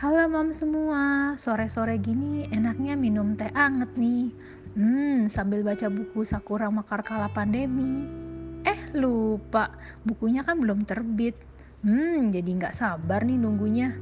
Halo mam semua, sore-sore gini enaknya minum teh anget nih. Hmm, sambil baca buku Sakura Mekar Kala Pandemi. Eh, lupa, bukunya kan belum terbit. Hmm, jadi nggak sabar nih nunggunya.